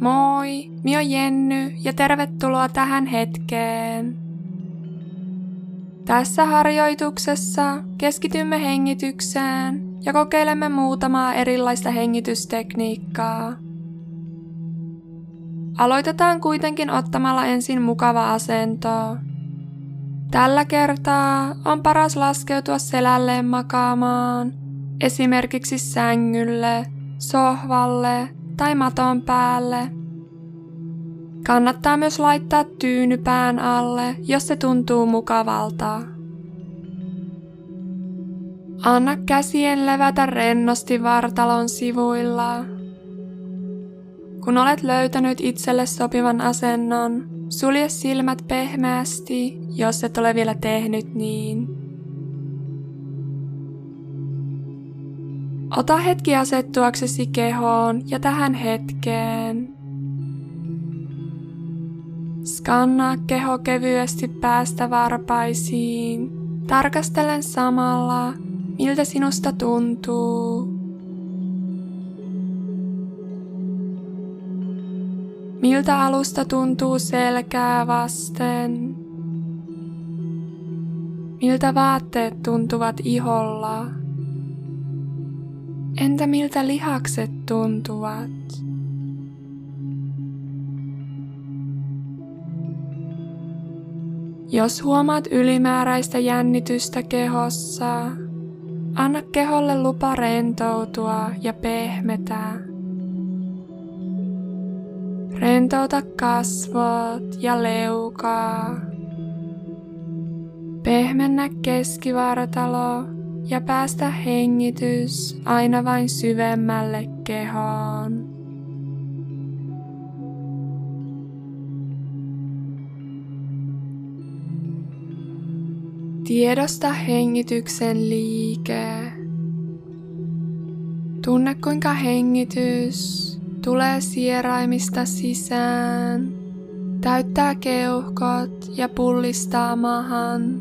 Moi, mi on Jenny ja tervetuloa tähän hetkeen. Tässä harjoituksessa keskitymme hengitykseen ja kokeilemme muutamaa erilaista hengitystekniikkaa. Aloitetaan kuitenkin ottamalla ensin mukava asento. Tällä kertaa on paras laskeutua selälleen makaamaan, esimerkiksi sängylle, sohvalle tai maton päälle. Kannattaa myös laittaa tyyny pään alle, jos se tuntuu mukavalta. Anna käsien levätä rennosti vartalon sivuilla. Kun olet löytänyt itselle sopivan asennon, sulje silmät pehmeästi, jos et ole vielä tehnyt niin. Ota hetki asettuaksesi kehoon ja tähän hetkeen. Skannaa keho kevyesti päästä varpaisiin. Tarkastelen samalla, miltä sinusta tuntuu. Miltä alusta tuntuu selkää vasten? Miltä vaatteet tuntuvat iholla? Entä miltä lihakset tuntuvat? Jos huomaat ylimääräistä jännitystä kehossa, anna keholle lupa rentoutua ja pehmetä. Rentouta kasvot ja leukaa. Pehmennä keskivartalo ja päästä hengitys aina vain syvemmälle kehoon. Tiedosta hengityksen liike. Tunne kuinka hengitys tulee sieraimista sisään, täyttää keuhkot ja pullistaa mahan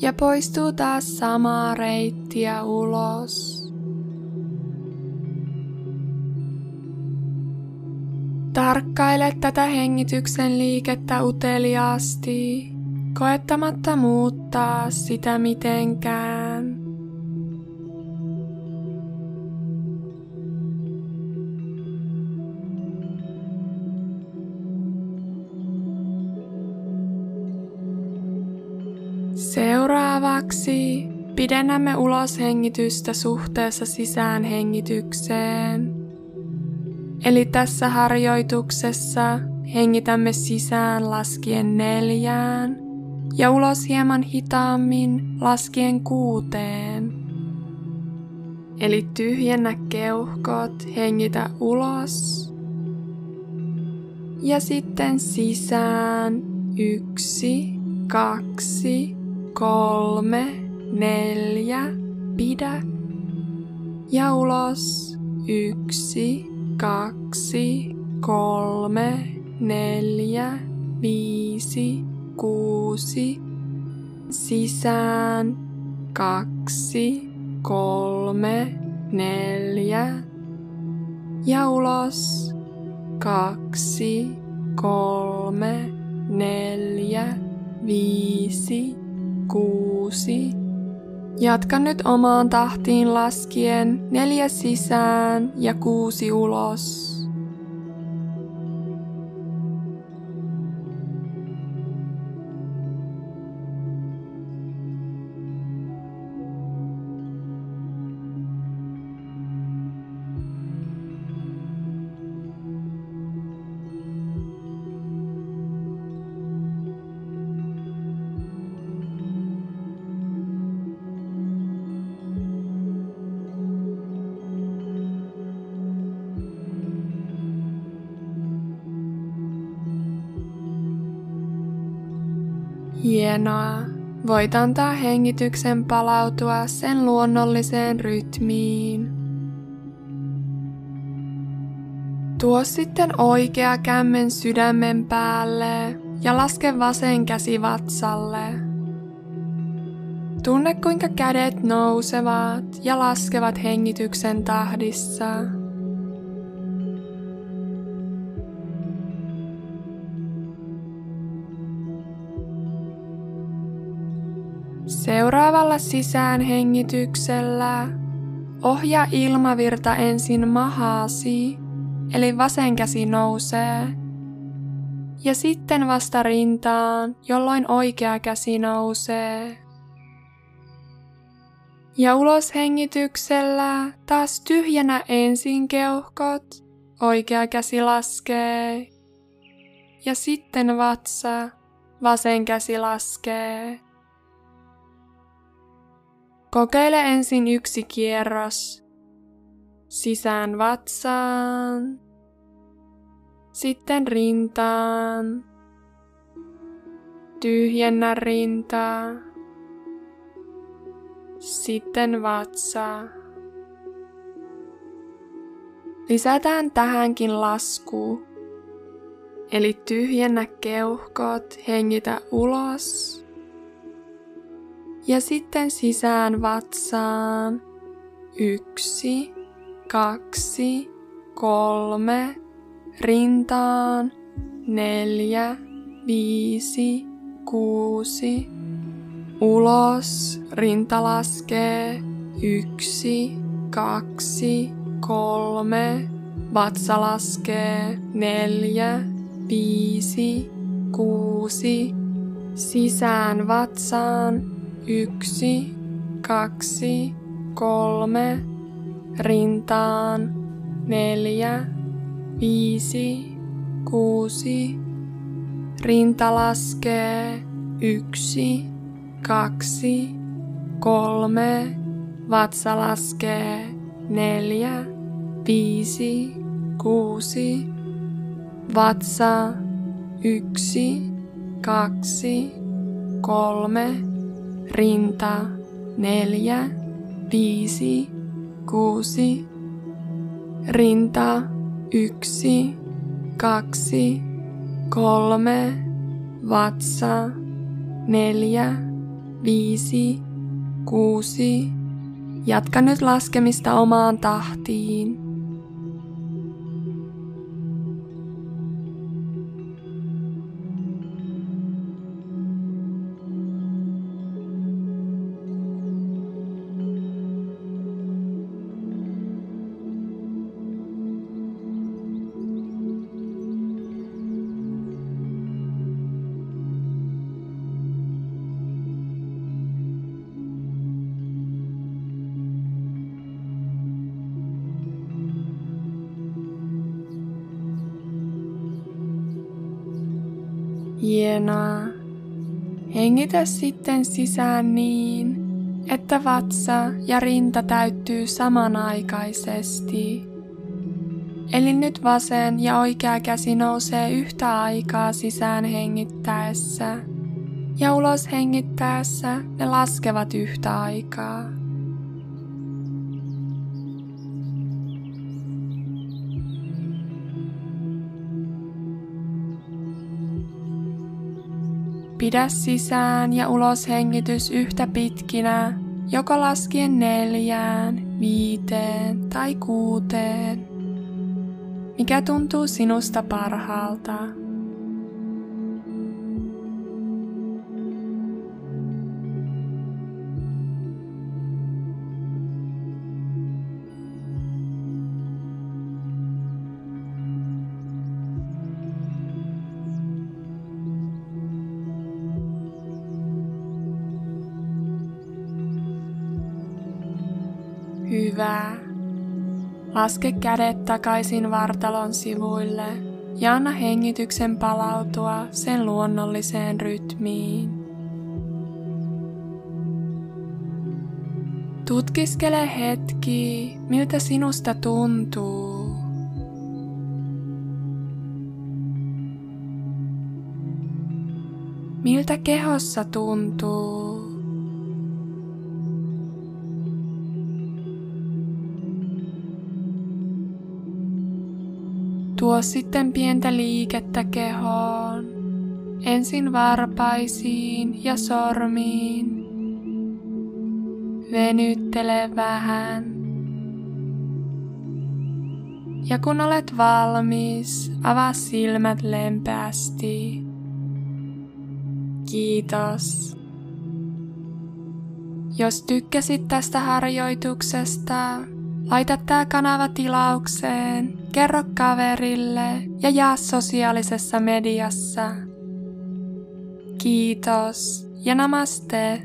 ja poistuu taas samaa reittiä ulos. Tarkkaile tätä hengityksen liikettä uteliaasti, koettamatta muuttaa sitä mitenkään. Seuraavaksi pidennämme uloshengitystä suhteessa sisäänhengitykseen. Eli tässä harjoituksessa hengitämme sisään laskien neljään ja ulos hieman hitaammin laskien kuuteen. Eli tyhjennä keuhkot, hengitä ulos. Ja sitten sisään yksi, kaksi, kolme, neljä, pidä. Ja ulos yksi, kaksi, kolme, neljä, viisi, kuusi. Sisään kaksi, kolme, neljä. Ja ulos kaksi, kolme, neljä, viisi, kuusi. Jatka nyt omaan tahtiin laskien neljä sisään ja kuusi ulos. Hienoa. Voit antaa hengityksen palautua sen luonnolliseen rytmiin. Tuo sitten oikea kämmen sydämen päälle ja laske vasen käsi vatsalle. Tunne kuinka kädet nousevat ja laskevat hengityksen tahdissa. Seuraavalla sisäänhengityksellä ohjaa ilmavirta ensin mahaasi, eli vasen käsi nousee, ja sitten vasta rintaan, jolloin oikea käsi nousee. Ja ulos hengityksellä taas tyhjänä ensin keuhkot, oikea käsi laskee. Ja sitten vatsa, vasen käsi laskee. Kokeile ensin yksi kierros. Sisään vatsaan. Sitten rintaan. Tyhjennä rintaa. Sitten vatsaa. Lisätään tähänkin lasku. Eli tyhjennä keuhkot, hengitä ulos. Ja sitten sisään vatsaan. Yksi, kaksi, kolme, rintaan, neljä, viisi, kuusi. Ulos, rinta laskee, yksi, kaksi, kolme, vatsa laskee, neljä, viisi, kuusi, sisään vatsaan, Yksi, kaksi, kolme, rintaan, neljä, viisi, kuusi, rinta laskee, yksi, kaksi, kolme, vatsa laskee, neljä, viisi, kuusi, vatsa, yksi, kaksi, kolme, rinta, neljä, viisi, kuusi, rinta, yksi, kaksi, kolme, vatsa, neljä, viisi, kuusi. Jatka nyt laskemista omaan tahtiin. Hienoa. Hengitä sitten sisään niin, että vatsa ja rinta täyttyy samanaikaisesti. Eli nyt vasen ja oikea käsi nousee yhtä aikaa sisään hengittäessä, ja ulos hengittäessä ne laskevat yhtä aikaa. Pidä sisään ja ulos hengitys yhtä pitkinä, joko laskien neljään, viiteen tai kuuteen. Mikä tuntuu sinusta parhaalta? Hyvä. Laske kädet takaisin vartalon sivuille ja anna hengityksen palautua sen luonnolliseen rytmiin. Tutkiskele hetki, miltä sinusta tuntuu. Miltä kehossa tuntuu? Tuo sitten pientä liikettä kehoon. Ensin varpaisiin ja sormiin. Venyttele vähän. Ja kun olet valmis, avaa silmät lempeästi. Kiitos. Jos tykkäsit tästä harjoituksesta, laita tämä kanava tilaukseen, kerro kaverille ja jaa sosiaalisessa mediassa. Kiitos ja namaste.